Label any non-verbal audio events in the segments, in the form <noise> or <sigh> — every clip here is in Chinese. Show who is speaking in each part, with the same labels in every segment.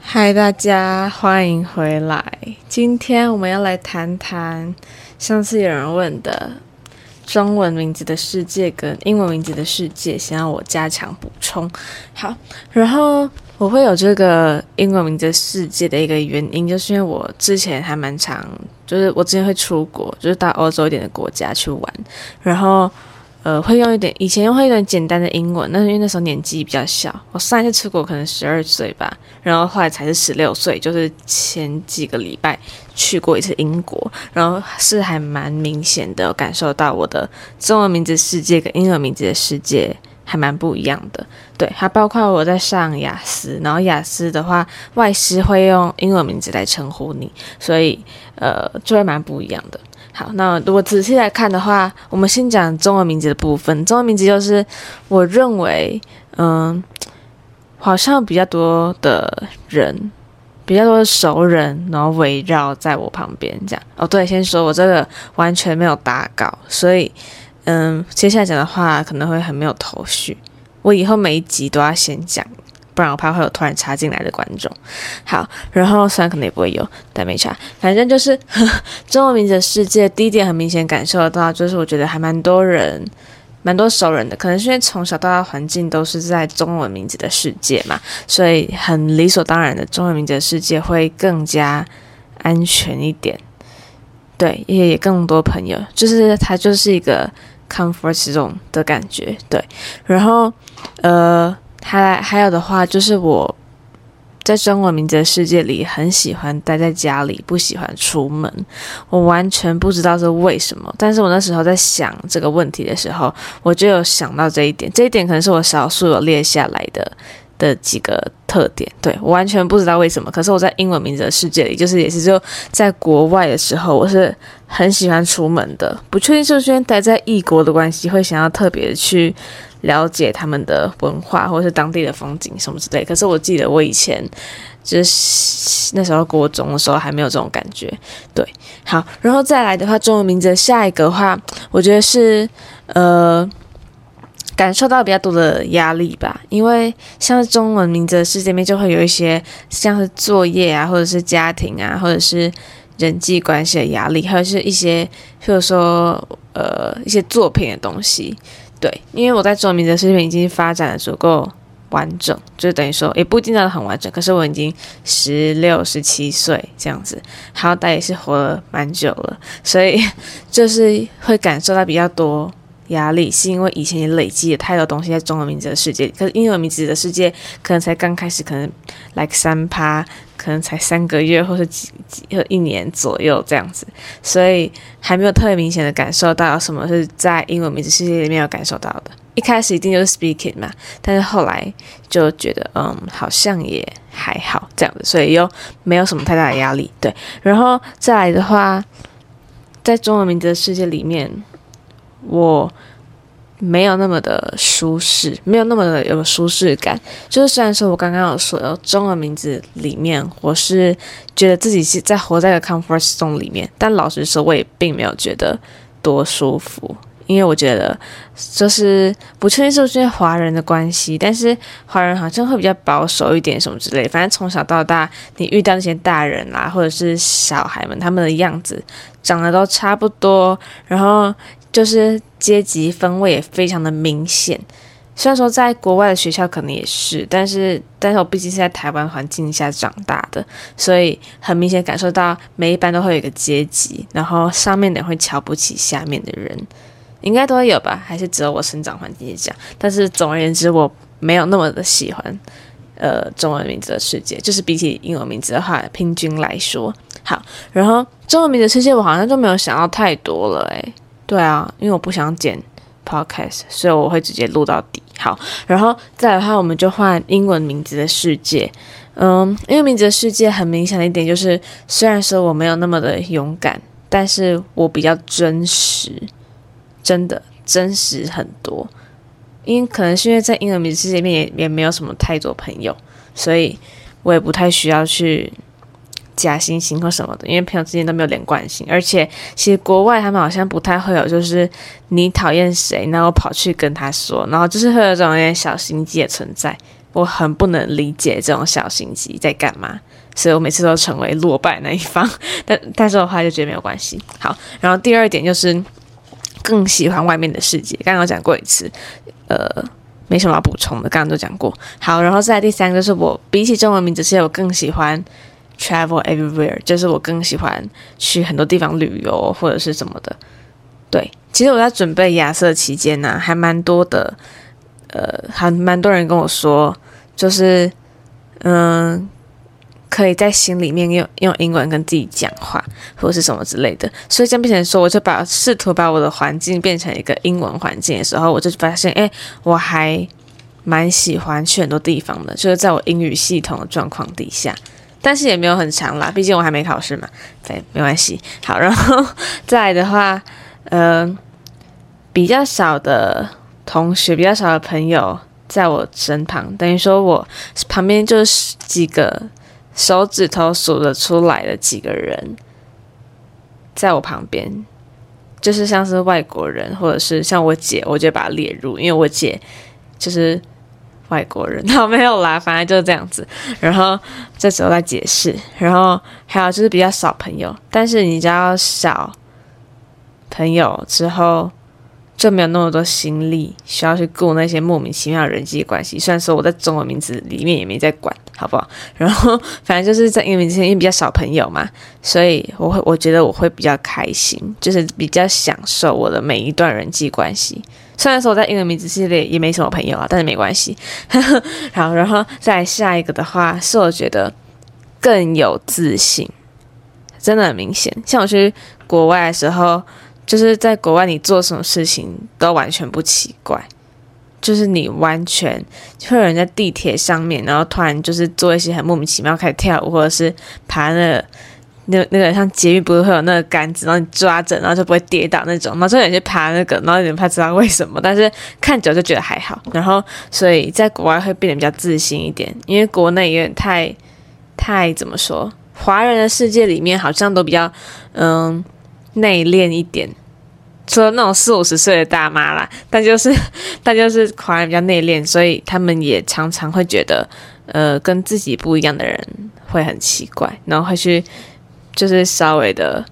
Speaker 1: 嗨，大家欢迎回来。今天我们要来谈谈上次有人问的中文名字的世界跟英文名字的世界，想要我加强补充。好，然后我会有这个英文名字世界的一个原因，就是因为我之前还蛮常，就是我之前会出国，就是到欧洲一点的国家去玩，然后。呃，会用一点，以前会用一点简单的英文，那是因为那时候年纪比较小。我上一次出国可能十二岁吧，然后后来才是十六岁，就是前几个礼拜去过一次英国，然后是还蛮明显的感受到我的中文名字世界跟英文名字的世界还蛮不一样的。对，还包括我在上雅思，然后雅思的话，外师会用英文名字来称呼你，所以呃，就会蛮不一样的。好，那如果仔细来看的话，我们先讲中文名字的部分。中文名字就是我认为，嗯，好像比较多的人，比较多的熟人，然后围绕在我旁边这样。哦，对，先说我这个完全没有打稿，所以，嗯，接下来讲的话可能会很没有头绪。我以后每一集都要先讲。不然我怕会有突然插进来的观众。好，然后虽然可能也不会有，但没差。反正就是 <laughs> 中文名字的世界，第一点很明显感受得到，就是我觉得还蛮多人，蛮多熟人的。可能是因为从小到大环境都是在中文名字的世界嘛，所以很理所当然的，中文名字的世界会更加安全一点。对，也也更多朋友，就是它就是一个 comfort zone 的感觉。对，然后呃。还还有的话，就是我在中文名字的世界里很喜欢待在家里，不喜欢出门。我完全不知道是为什么，但是我那时候在想这个问题的时候，我就有想到这一点。这一点可能是我少数有列下来的的几个特点。对，我完全不知道为什么，可是我在英文名字的世界里，就是也是就在国外的时候，我是很喜欢出门的。不确定是不是因为待在异国的关系，会想要特别去。了解他们的文化或者是当地的风景什么之类，可是我记得我以前就是那时候国中的时候还没有这种感觉。对，好，然后再来的话，中文名字的下一个话，我觉得是呃感受到比较多的压力吧，因为像中文名字的世界面就会有一些像是作业啊，或者是家庭啊，或者是人际关系的压力，还有是一些譬如说呃一些作品的东西。对，因为我在中文名字的视频已经发展的足够完整，就等于说也不一定到很完整，可是我已经十六、十七岁这样子，好歹也是活了蛮久了，所以 <laughs> 就是会感受到比较多压力，是因为以前也累积了太多东西在中文名字的世界，可是英文名字的世界可能才刚开始，可能 like 三趴。可能才三个月，或是几几和一年左右这样子，所以还没有特别明显的感受到什么是在英文名字世界里面有感受到的。一开始一定就是 speaking 嘛，但是后来就觉得，嗯，好像也还好这样子，所以又没有什么太大的压力。对，然后再来的话，在中文名字的世界里面，我。没有那么的舒适，没有那么的有舒适感。就是虽然说我刚刚有说有，中文名字里面，我是觉得自己是在活在一个 comfort zone 里面，但老实说，我也并没有觉得多舒服，因为我觉得就是不确定是不是华人的关系，但是华人好像会比较保守一点什么之类。反正从小到大，你遇到那些大人啦，或者是小孩们，他们的样子长得都差不多，然后。就是阶级分位也非常的明显，虽然说在国外的学校可能也是，但是但是我毕竟是在台湾环境下长大的，所以很明显感受到每一班都会有一个阶级，然后上面的人会瞧不起下面的人，应该都会有吧？还是只有我生长环境是这样？但是总而言之，我没有那么的喜欢呃中文名字的世界，就是比起英文名字的话，平均来说好。然后中文名字世界，我好像就没有想到太多了，诶。对啊，因为我不想剪 podcast，所以我会直接录到底。好，然后再来的话，我们就换英文名字的世界。嗯，英文名字的世界很明显的一点就是，虽然说我没有那么的勇敢，但是我比较真实，真的真实很多。因可能是因为在英文名字世界里面也也没有什么太多朋友，所以我也不太需要去假惺惺或什么的，因为朋友之间都没有连贯性，而且其实国外他们好像不太会有，就是你讨厌谁，然后跑去跟他说，然后就是会有这种有点小心机的存在，我很不能理解这种小心机在干嘛，所以我每次都成为落败那一方，<laughs> 但但是我后来就觉得没有关系。好，然后第二点就是更喜欢外面的世界，刚刚讲过一次，呃，没什么要补充的，刚刚都讲过。好，然后再第三个就是我比起中文名字，其实我更喜欢。Travel everywhere，就是我更喜欢去很多地方旅游或者是什么的。对，其实我在准备亚瑟期间呢、还蛮多的，呃，还蛮多人跟我说，就是嗯，可以在心里面用用英文跟自己讲话，或者是什么之类的。所以这样变成说，我就把试图把我的环境变成一个英文环境的时候，我就发现，哎，我还蛮喜欢去很多地方的，就是在我英语系统的状况底下。但是也没有很长啦，毕竟我还没考试嘛。对，没关系。好，然后 <laughs> 再来的话，嗯、呃，比较少的同学，比较少的朋友在我身旁，等于说我旁边就是几个手指头数得出来的几个人，在我旁边，就是像是外国人，或者是像我姐，我就把它列入，因为我姐就是。外国人，<laughs> 好，没有啦，反正就是这样子。然后这时候再解释，然后还有就是比较少朋友，但是你知道少朋友之后，就没有那么多心力需要去顾那些莫名其妙的人际关系。虽然说我在中文名字里面也没在管，好不好？<laughs> 然后反正就是在英文名字因为比较少朋友嘛，所以我会我觉得我会比较开心，就是比较享受我的每一段人际关系。虽然说我在英文名字系列也没什么朋友啊，但是没关系。好，<laughs> 然后再下一个的话，是我觉得更有自信，真的很明显。像我去国外的时候，就是在国外你做什么事情都完全不奇怪，就是你完全会有人在地铁上面，然后突然就是做一些很莫名其妙开始跳舞，或者是爬那个。那那个像捷运不是会有那个杆子，然后你抓着，然后就不会跌倒那种。然后就有人去爬那个，然后有点不太知道为什么，但是看久就觉得还好。然后所以在国外会变得比较自信一点，因为国内有点太太怎么说，华人的世界里面好像都比较嗯内敛一点，除了那种四五十岁的大妈啦，但就是但就是华人比较内敛，所以他们也常常会觉得呃跟自己不一样的人会很奇怪，然后会去。就是稍微的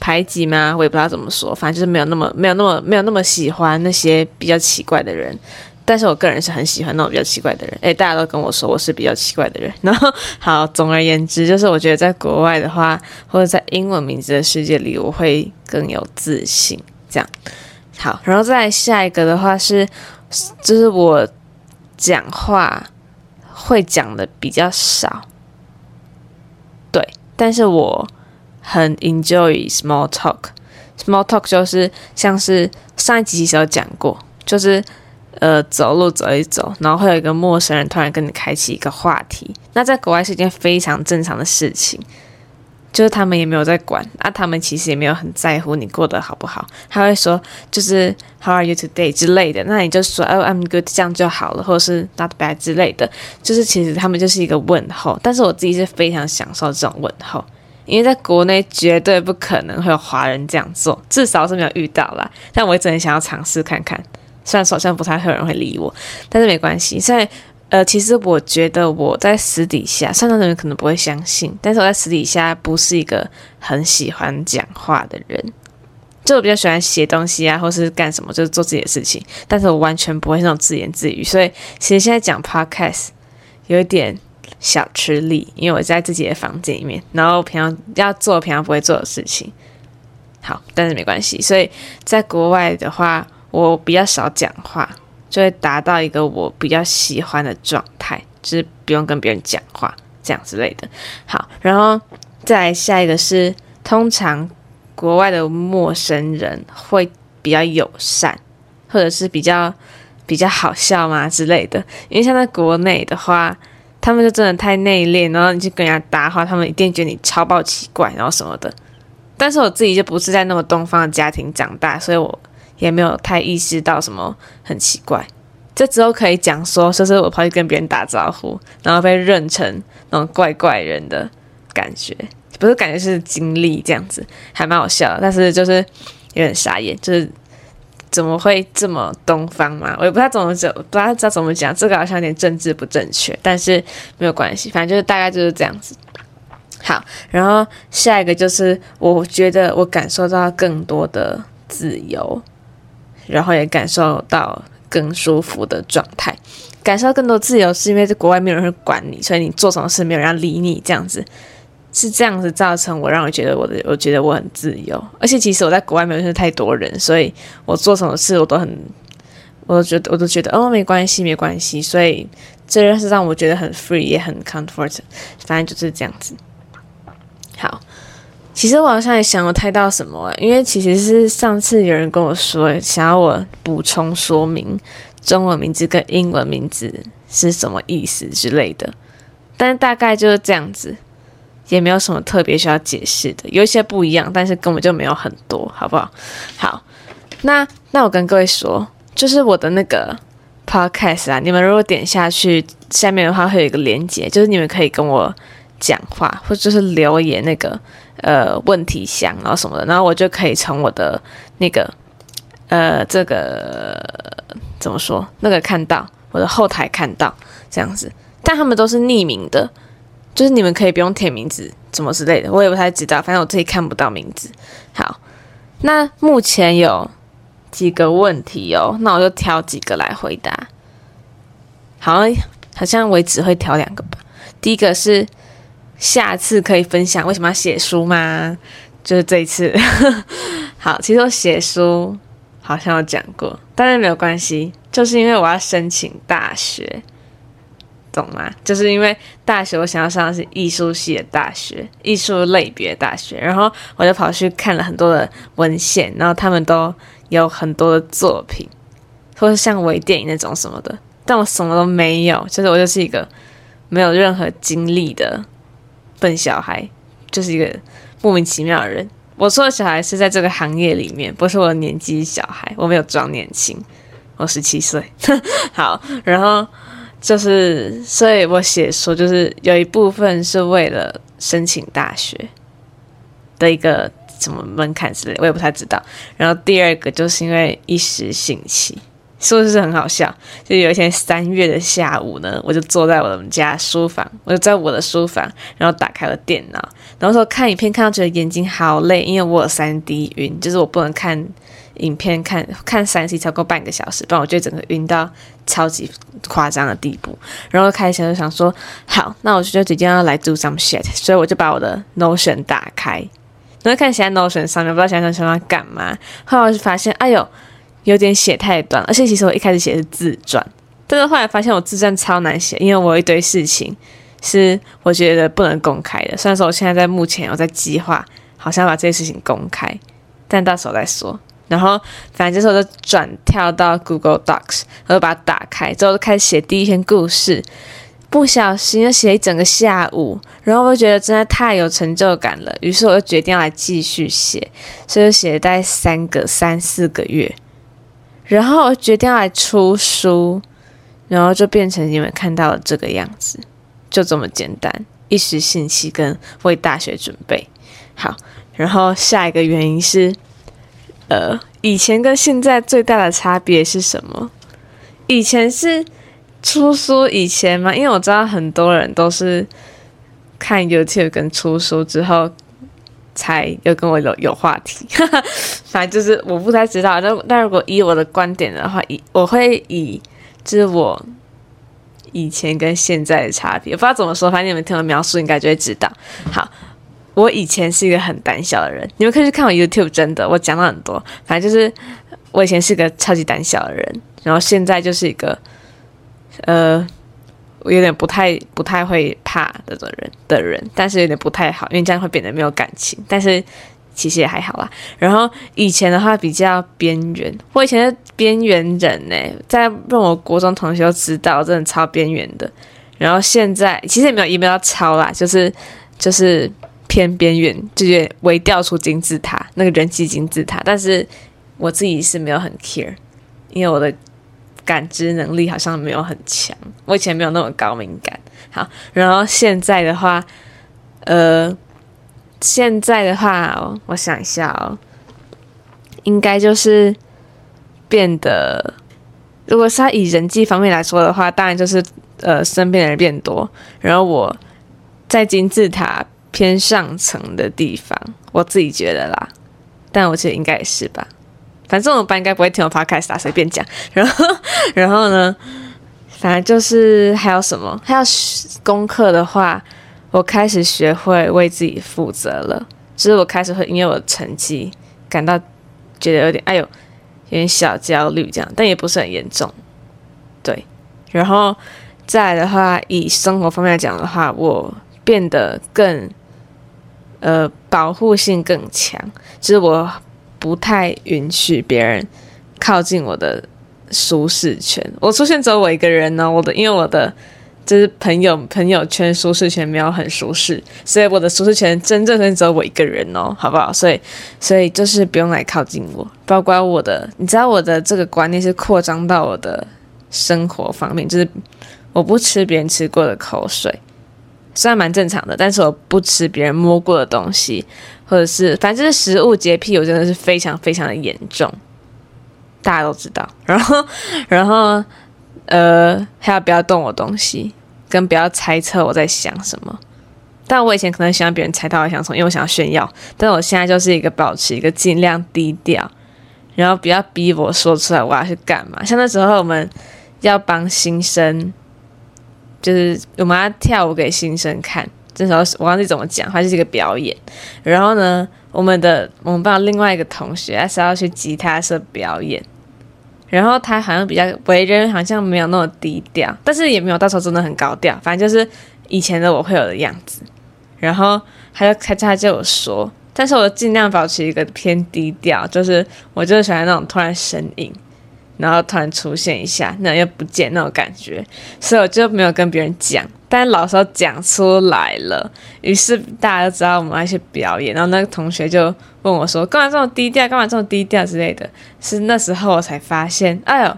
Speaker 1: 排挤吗？我也不知道怎么说，反正就是没有那么没有那么没有那么喜欢那些比较奇怪的人。但是我个人是很喜欢那种比较奇怪的人。诶，大家都跟我说我是比较奇怪的人。<laughs> 然后好，总而言之，就是我觉得在国外的话，或者在英文名字的世界里，我会更有自信。这样好，然后再下一个的话是，就是我讲话会讲的比较少，对，但是我。很 enjoy small talk，small talk 就是像是上一集其实有讲过，就是呃走路走一走，然后会有一个陌生人突然跟你开启一个话题，那在国外是一件非常正常的事情，就是他们也没有在管，啊，他们其实也没有很在乎你过得好不好，他会说就是 How are you today 之类的，那你就说哦 I'm good 这样就好了，或者是 Not bad 之类的，就是其实他们就是一个问候，但是我自己是非常享受这种问候。因为在国内绝对不可能会有华人这样做，至少是没有遇到啦。但我一直很想要尝试看看，虽然说好像不太会有人会理我，但是没关系。现在呃，其实我觉得我在私底下，上当的人可能不会相信，但是我在私底下不是一个很喜欢讲话的人，就我比较喜欢写东西啊，或是干什么，就是做自己的事情。但是我完全不会那种自言自语，所以其实现在讲 podcast 有一点。小吃力，因为我在自己的房间里面，然后平常要做平常不会做的事情。好，但是没关系。所以在国外的话，我比较少讲话，就会达到一个我比较喜欢的状态，就是不用跟别人讲话这样之类的。好，然后再来下一个是，通常国外的陌生人会比较友善，或者是比较比较好笑嘛之类的。因为像在国内的话。他们就真的太内敛，然后你去跟人家搭话，他们一定觉得你超爆奇怪，然后什么的。但是我自己就不是在那么东方的家庭长大，所以我也没有太意识到什么很奇怪。这之后可以讲说，就是我跑去跟别人打招呼，然后被认成那种怪怪人的感觉，不是感觉是经历这样子，还蛮好笑，但是就是有点傻眼，就是怎么会这么东方嘛？我也不知道怎么讲，不知道知道怎么讲，这个好像有点政治不正确，但是没有关系，反正就是大概就是这样子。好，然后下一个就是我觉得我感受到更多的自由，然后也感受到更舒服的状态。感受到更多自由是因为在国外没有人管你，所以你做什么事没有人要理你，这样子是这样子造成我让我觉得我的我觉得我很自由。而且其实我在国外没有认识太多人，所以我做什么事我都很，我都觉得我都觉得哦没关系没关系，所以这件事让我觉得很 free 也很 comfort，反正就是这样子。好，其实我好像也想不太到什么，因为其实是上次有人跟我说，想要我补充说明中文名字跟英文名字是什么意思之类的，但大概就是这样子，也没有什么特别需要解释的，有一些不一样，但是根本就没有很多，好不好？好，那那我跟各位说，就是我的那个 podcast 啊，你们如果点下去下面的话，会有一个连接，就是你们可以跟我。讲话或者就是留言那个呃问题箱，然后什么的，然后我就可以从我的那个呃这个怎么说那个看到我的后台看到这样子，但他们都是匿名的，就是你们可以不用填名字什么之类的，我也不太知道，反正我自己看不到名字。好，那目前有几个问题哦，那我就挑几个来回答。好，好像我只会挑两个吧。第一个是。下次可以分享为什么要写书吗？就是这一次。<laughs> 好，其实我写书好像有讲过，但是没有关系，就是因为我要申请大学，懂吗？就是因为大学我想要上的是艺术系的大学，艺术类别的大学，然后我就跑去看了很多的文献，然后他们都有很多的作品，或者像微电影那种什么的，但我什么都没有，就是我就是一个没有任何经历的。笨小孩就是一个莫名其妙的人。我说的小孩是在这个行业里面，不是我的年纪小孩。我没有装年轻，我十七岁。<laughs> 好，然后就是，所以我写说，就是有一部分是为了申请大学的一个什么门槛之类，我也不太知道。然后第二个就是因为一时兴起。是不是很好笑？就有一天三月的下午呢，我就坐在我们家书房，我就在我的书房，然后打开了电脑，然后说看影片，看到觉得眼睛好累，因为我有三 D 晕，就是我不能看影片看看三 C 超过半个小时，不然我就整个晕到超级夸张的地步。然后开始就想说，好，那我就决定要来 do some shit，所以我就把我的 Notion 打开，然后看写在 Notion 上面，不知道想想想要干嘛，后来我就发现，哎呦。有点写太短，而且其实我一开始写的是自传，但是后来发现我自传超难写，因为我有一堆事情是我觉得不能公开的。虽然说我现在在目前我在计划，好像要把这些事情公开，但到时候再说。然后反正就是我就转跳到 Google Docs，我就把它打开之后就开始写第一篇故事，不小心就写一整个下午，然后我就觉得真的太有成就感了，于是我就决定要来继续写，所以就写了大概三个三四个月。然后我决定要来出书，然后就变成你们看到的这个样子，就这么简单，一时兴起跟为大学准备。好，然后下一个原因是，呃，以前跟现在最大的差别是什么？以前是出书以前嘛，因为我知道很多人都是看 YouTube 跟出书之后。才又跟我有有话题，<laughs> 反正就是我不太知道。但但如果以我的观点的话，以我会以就是我以前跟现在的差别，不知道怎么说。反正你们听我描述，应该就会知道。好，我以前是一个很胆小的人，你们可以去看我 YouTube，真的，我讲了很多。反正就是我以前是个超级胆小的人，然后现在就是一个呃。我有点不太不太会怕的人的人，但是有点不太好，因为这样会变得没有感情。但是其实也还好啦。然后以前的话比较边缘，我以前是边缘人呢，在问我国中同学都知道，真的超边缘的。然后现在其实也没有也没有超啦，就是就是偏边缘，就是微调出金字塔那个人气金字塔。但是我自己是没有很 care，因为我的。感知能力好像没有很强，我以前没有那么高敏感。好，然后现在的话，呃，现在的话，我想一下哦，应该就是变得，如果是他以人际方面来说的话，当然就是呃身边的人变多，然后我在金字塔偏上层的地方，我自己觉得啦，但我觉得应该也是吧。反正我们班应该不会听我 podcast 啊，随便讲。然后，<laughs> 然后呢，反正就是还有什么？还有功课的话，我开始学会为自己负责了。就是我开始会因为我的成绩感到觉得有点哎呦，有点小焦虑这样，但也不是很严重。对，然后再来的话，以生活方面来讲的话，我变得更呃保护性更强，就是我。不太允许别人靠近我的舒适圈。我出现只有我一个人呢，我的因为我的就是朋友朋友圈舒适圈没有很舒适，所以我的舒适圈真正的只有我一个人哦，好不好？所以所以就是不用来靠近我，包括我的，你知道我的这个观念是扩张到我的生活方面，就是我不吃别人吃过的口水。虽然蛮正常的，但是我不吃别人摸过的东西，或者是反正就是食物洁癖，我真的是非常非常的严重，大家都知道。然后，然后，呃，<laughs> 还要不要动我东西，跟不要猜测我在想什么。但我以前可能希望别人猜到我想什么，因为我想要炫耀。但我现在就是一个保持一个尽量低调，然后不要逼我说出来我要去干嘛。像那时候我们要帮新生。就是我们要跳舞给新生看，这时候我忘记怎么讲，它就是一个表演。然后呢，我们的我们班另外一个同学他是要去吉他社表演，然后他好像比较为人好像没有那么低调，但是也没有到时候真的很高调，反正就是以前的我会有的样子。然后他就他他就有说，但是我尽量保持一个偏低调，就是我就是喜欢那种突然身影。然后突然出现一下，那又不见那种感觉，所以我就没有跟别人讲。但老师讲出来了，于是大家都知道我们要去表演。然后那个同学就问我说：“干嘛这么低调？干嘛这么低调之类的？”是那时候我才发现，哎呦，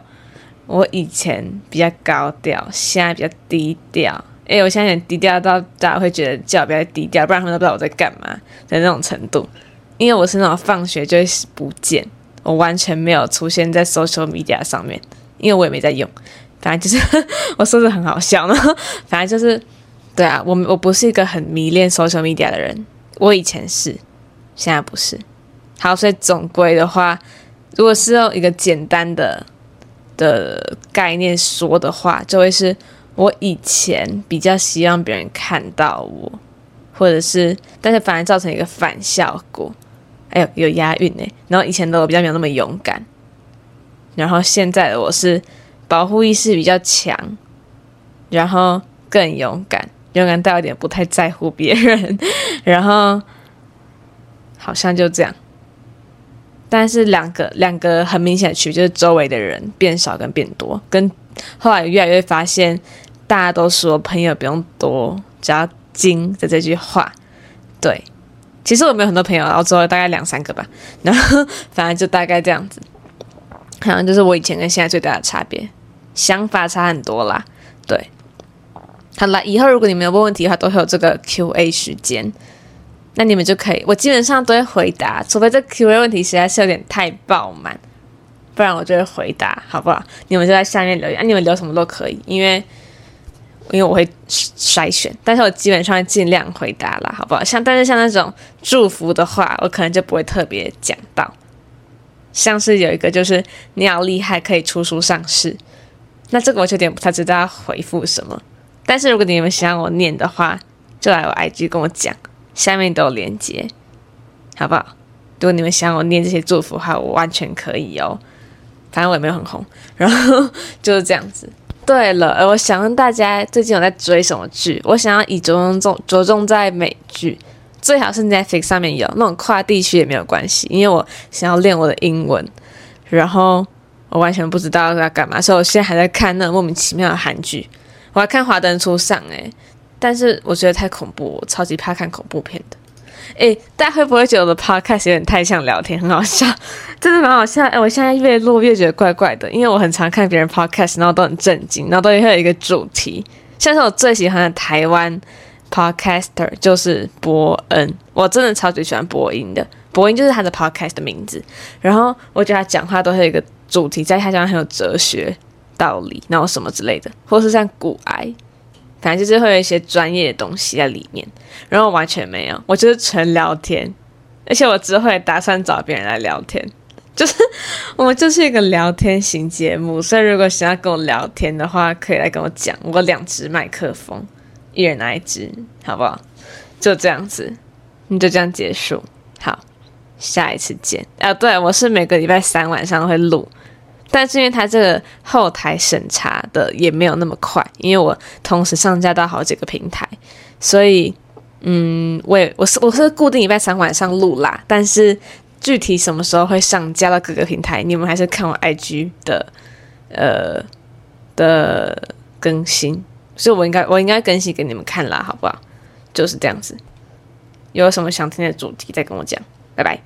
Speaker 1: 我以前比较高调，现在比较低调。哎，我现在很低调到大家会觉得叫我比较低调，不然他们都不知道我在干嘛的那种程度。因为我是那种放学就会不见。我完全没有出现在 social media 上面，因为我也没在用。反正就是 <laughs> 我说的很好笑呢。反正就是，对啊，我我不是一个很迷恋 social media 的人。我以前是，现在不是。好，所以总归的话，如果是用一个简单的的概念说的话，就会是我以前比较希望别人看到我，或者是，但是反而造成一个反效果。哎，有押韵呢。然后以前的我比较没有那么勇敢，然后现在的我是保护意识比较强，然后更勇敢，勇敢到有点不太在乎别人，<laughs> 然后好像就这样。但是两个两个很明显的区别就是周围的人变少跟变多，跟后来越来越发现大家都说朋友不用多，只要精的这句话，对。其实我没有很多朋友，然后只有大概两三个吧，<laughs> 然后反正就大概这样子，好像就是我以前跟现在最大的差别，想法差很多啦。对，好了，以后如果你们有问问题的话，都会有这个 Q&A 时间，那你们就可以，我基本上都会回答，除非这 Q&A 问题实在是有点太爆满，不然我就会回答，好不好？你们就在下面留言，啊，你们留什么都可以，因为。因为我会筛选，但是我基本上尽量回答啦，好不好？像但是像那种祝福的话，我可能就不会特别讲到。像是有一个就是你好厉害，可以出书上市，那这个我就有点不太知道要回复什么。但是如果你们想要我念的话，就来我 IG 跟我讲，下面都有连接，好不好？如果你们想要我念这些祝福的话，我完全可以哦。反正我也没有很红，然后 <laughs> 就是这样子。对了，我想问大家最近有在追什么剧？我想要以着重重着重在美剧，最好是 Netflix 上面有那种跨地区也没有关系，因为我想要练我的英文，然后我完全不知道要干嘛，所以我现在还在看那莫名其妙的韩剧。我还看《华灯初上》诶，但是我觉得太恐怖，我超级怕看恐怖片的。诶，大家会不会觉得我的 podcast 有点太像聊天，很好笑？<laughs> 真的蛮好笑。诶，我现在越录越觉得怪怪的，因为我很常看别人 podcast，然后都很震惊，然后都有一个主题。像是我最喜欢的台湾 podcaster 就是伯恩，我真的超级喜欢伯恩的。伯恩就是他的 podcast 的名字。然后我觉得他讲话都是一个主题，在他讲很有哲学道理，然后什么之类的，或是像古癌，反正就是会有一些专业的东西在里面。然后完全没有，我就是纯聊天，而且我之后打算找别人来聊天。就是我们就是一个聊天型节目，所以如果想要跟我聊天的话，可以来跟我讲。我两只麦克风，一人拿一只，好不好？就这样子，你就这样结束。好，下一次见。啊，对，我是每个礼拜三晚上会录，但是因为它这个后台审查的也没有那么快，因为我同时上架到好几个平台，所以嗯，我也我是我是固定礼拜三晚上录啦，但是。具体什么时候会上架到各个平台，你们还是看我 <laughs> IG 的，呃的更新，所以我应该我应该更新给你们看啦，好不好？就是这样子，有什么想听的主题再跟我讲，拜拜。